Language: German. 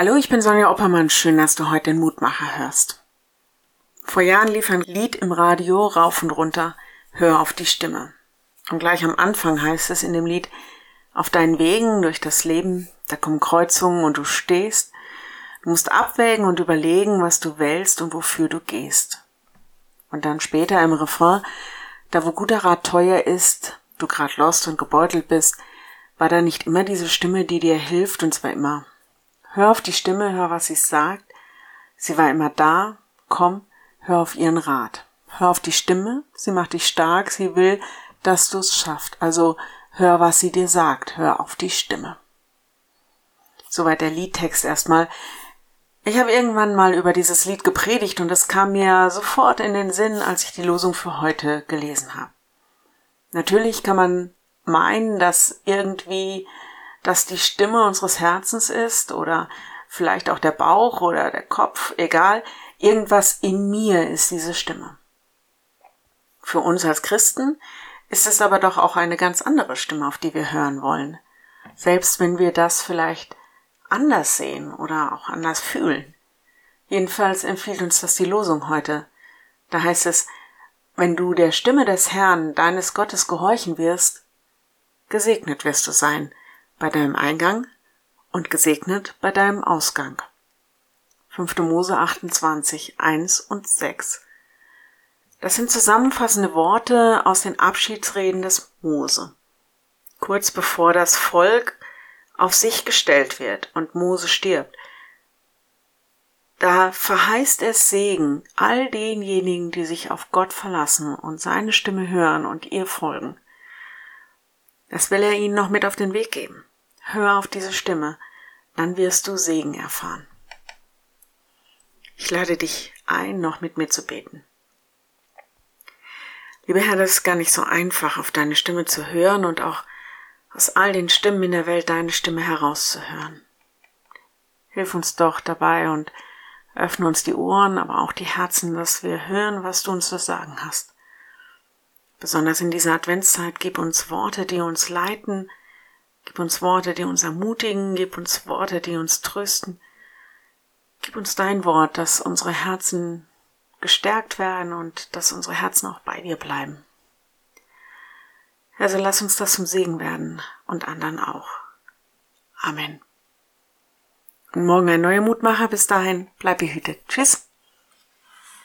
Hallo, ich bin Sonja Oppermann. Schön, dass du heute den Mutmacher hörst. Vor Jahren lief ein Lied im Radio rauf und runter. Hör auf die Stimme. Und gleich am Anfang heißt es in dem Lied, auf deinen Wegen durch das Leben, da kommen Kreuzungen und du stehst. Du musst abwägen und überlegen, was du wählst und wofür du gehst. Und dann später im Refrain, da wo guter Rat teuer ist, du grad lost und gebeutelt bist, war da nicht immer diese Stimme, die dir hilft, und zwar immer Hör auf die Stimme, hör, was sie sagt. Sie war immer da. Komm, hör auf ihren Rat. Hör auf die Stimme, sie macht dich stark, sie will, dass du es schaffst. Also hör, was sie dir sagt, hör auf die Stimme. Soweit der Liedtext erstmal. Ich habe irgendwann mal über dieses Lied gepredigt und es kam mir sofort in den Sinn, als ich die Losung für heute gelesen habe. Natürlich kann man meinen, dass irgendwie das die Stimme unseres Herzens ist oder vielleicht auch der Bauch oder der Kopf, egal, irgendwas in mir ist diese Stimme. Für uns als Christen ist es aber doch auch eine ganz andere Stimme, auf die wir hören wollen, selbst wenn wir das vielleicht anders sehen oder auch anders fühlen. Jedenfalls empfiehlt uns das die Losung heute. Da heißt es, wenn du der Stimme des Herrn, deines Gottes, gehorchen wirst, gesegnet wirst du sein bei deinem Eingang und gesegnet bei deinem Ausgang. 5. Mose 28, 1 und 6. Das sind zusammenfassende Worte aus den Abschiedsreden des Mose. Kurz bevor das Volk auf sich gestellt wird und Mose stirbt, da verheißt es Segen all denjenigen, die sich auf Gott verlassen und seine Stimme hören und ihr folgen. Das will er ihnen noch mit auf den Weg geben. Hör auf diese Stimme, dann wirst du Segen erfahren. Ich lade dich ein, noch mit mir zu beten. Lieber Herr, das ist gar nicht so einfach, auf deine Stimme zu hören und auch aus all den Stimmen in der Welt deine Stimme herauszuhören. Hilf uns doch dabei und öffne uns die Ohren, aber auch die Herzen, dass wir hören, was du uns zu sagen hast. Besonders in dieser Adventszeit gib uns Worte, die uns leiten, Gib uns Worte, die uns ermutigen, gib uns Worte, die uns trösten. Gib uns dein Wort, dass unsere Herzen gestärkt werden und dass unsere Herzen auch bei dir bleiben. Also lass uns das zum Segen werden und anderen auch. Amen. Und morgen ein neuer Mutmacher. Bis dahin, bleib behütet. Tschüss.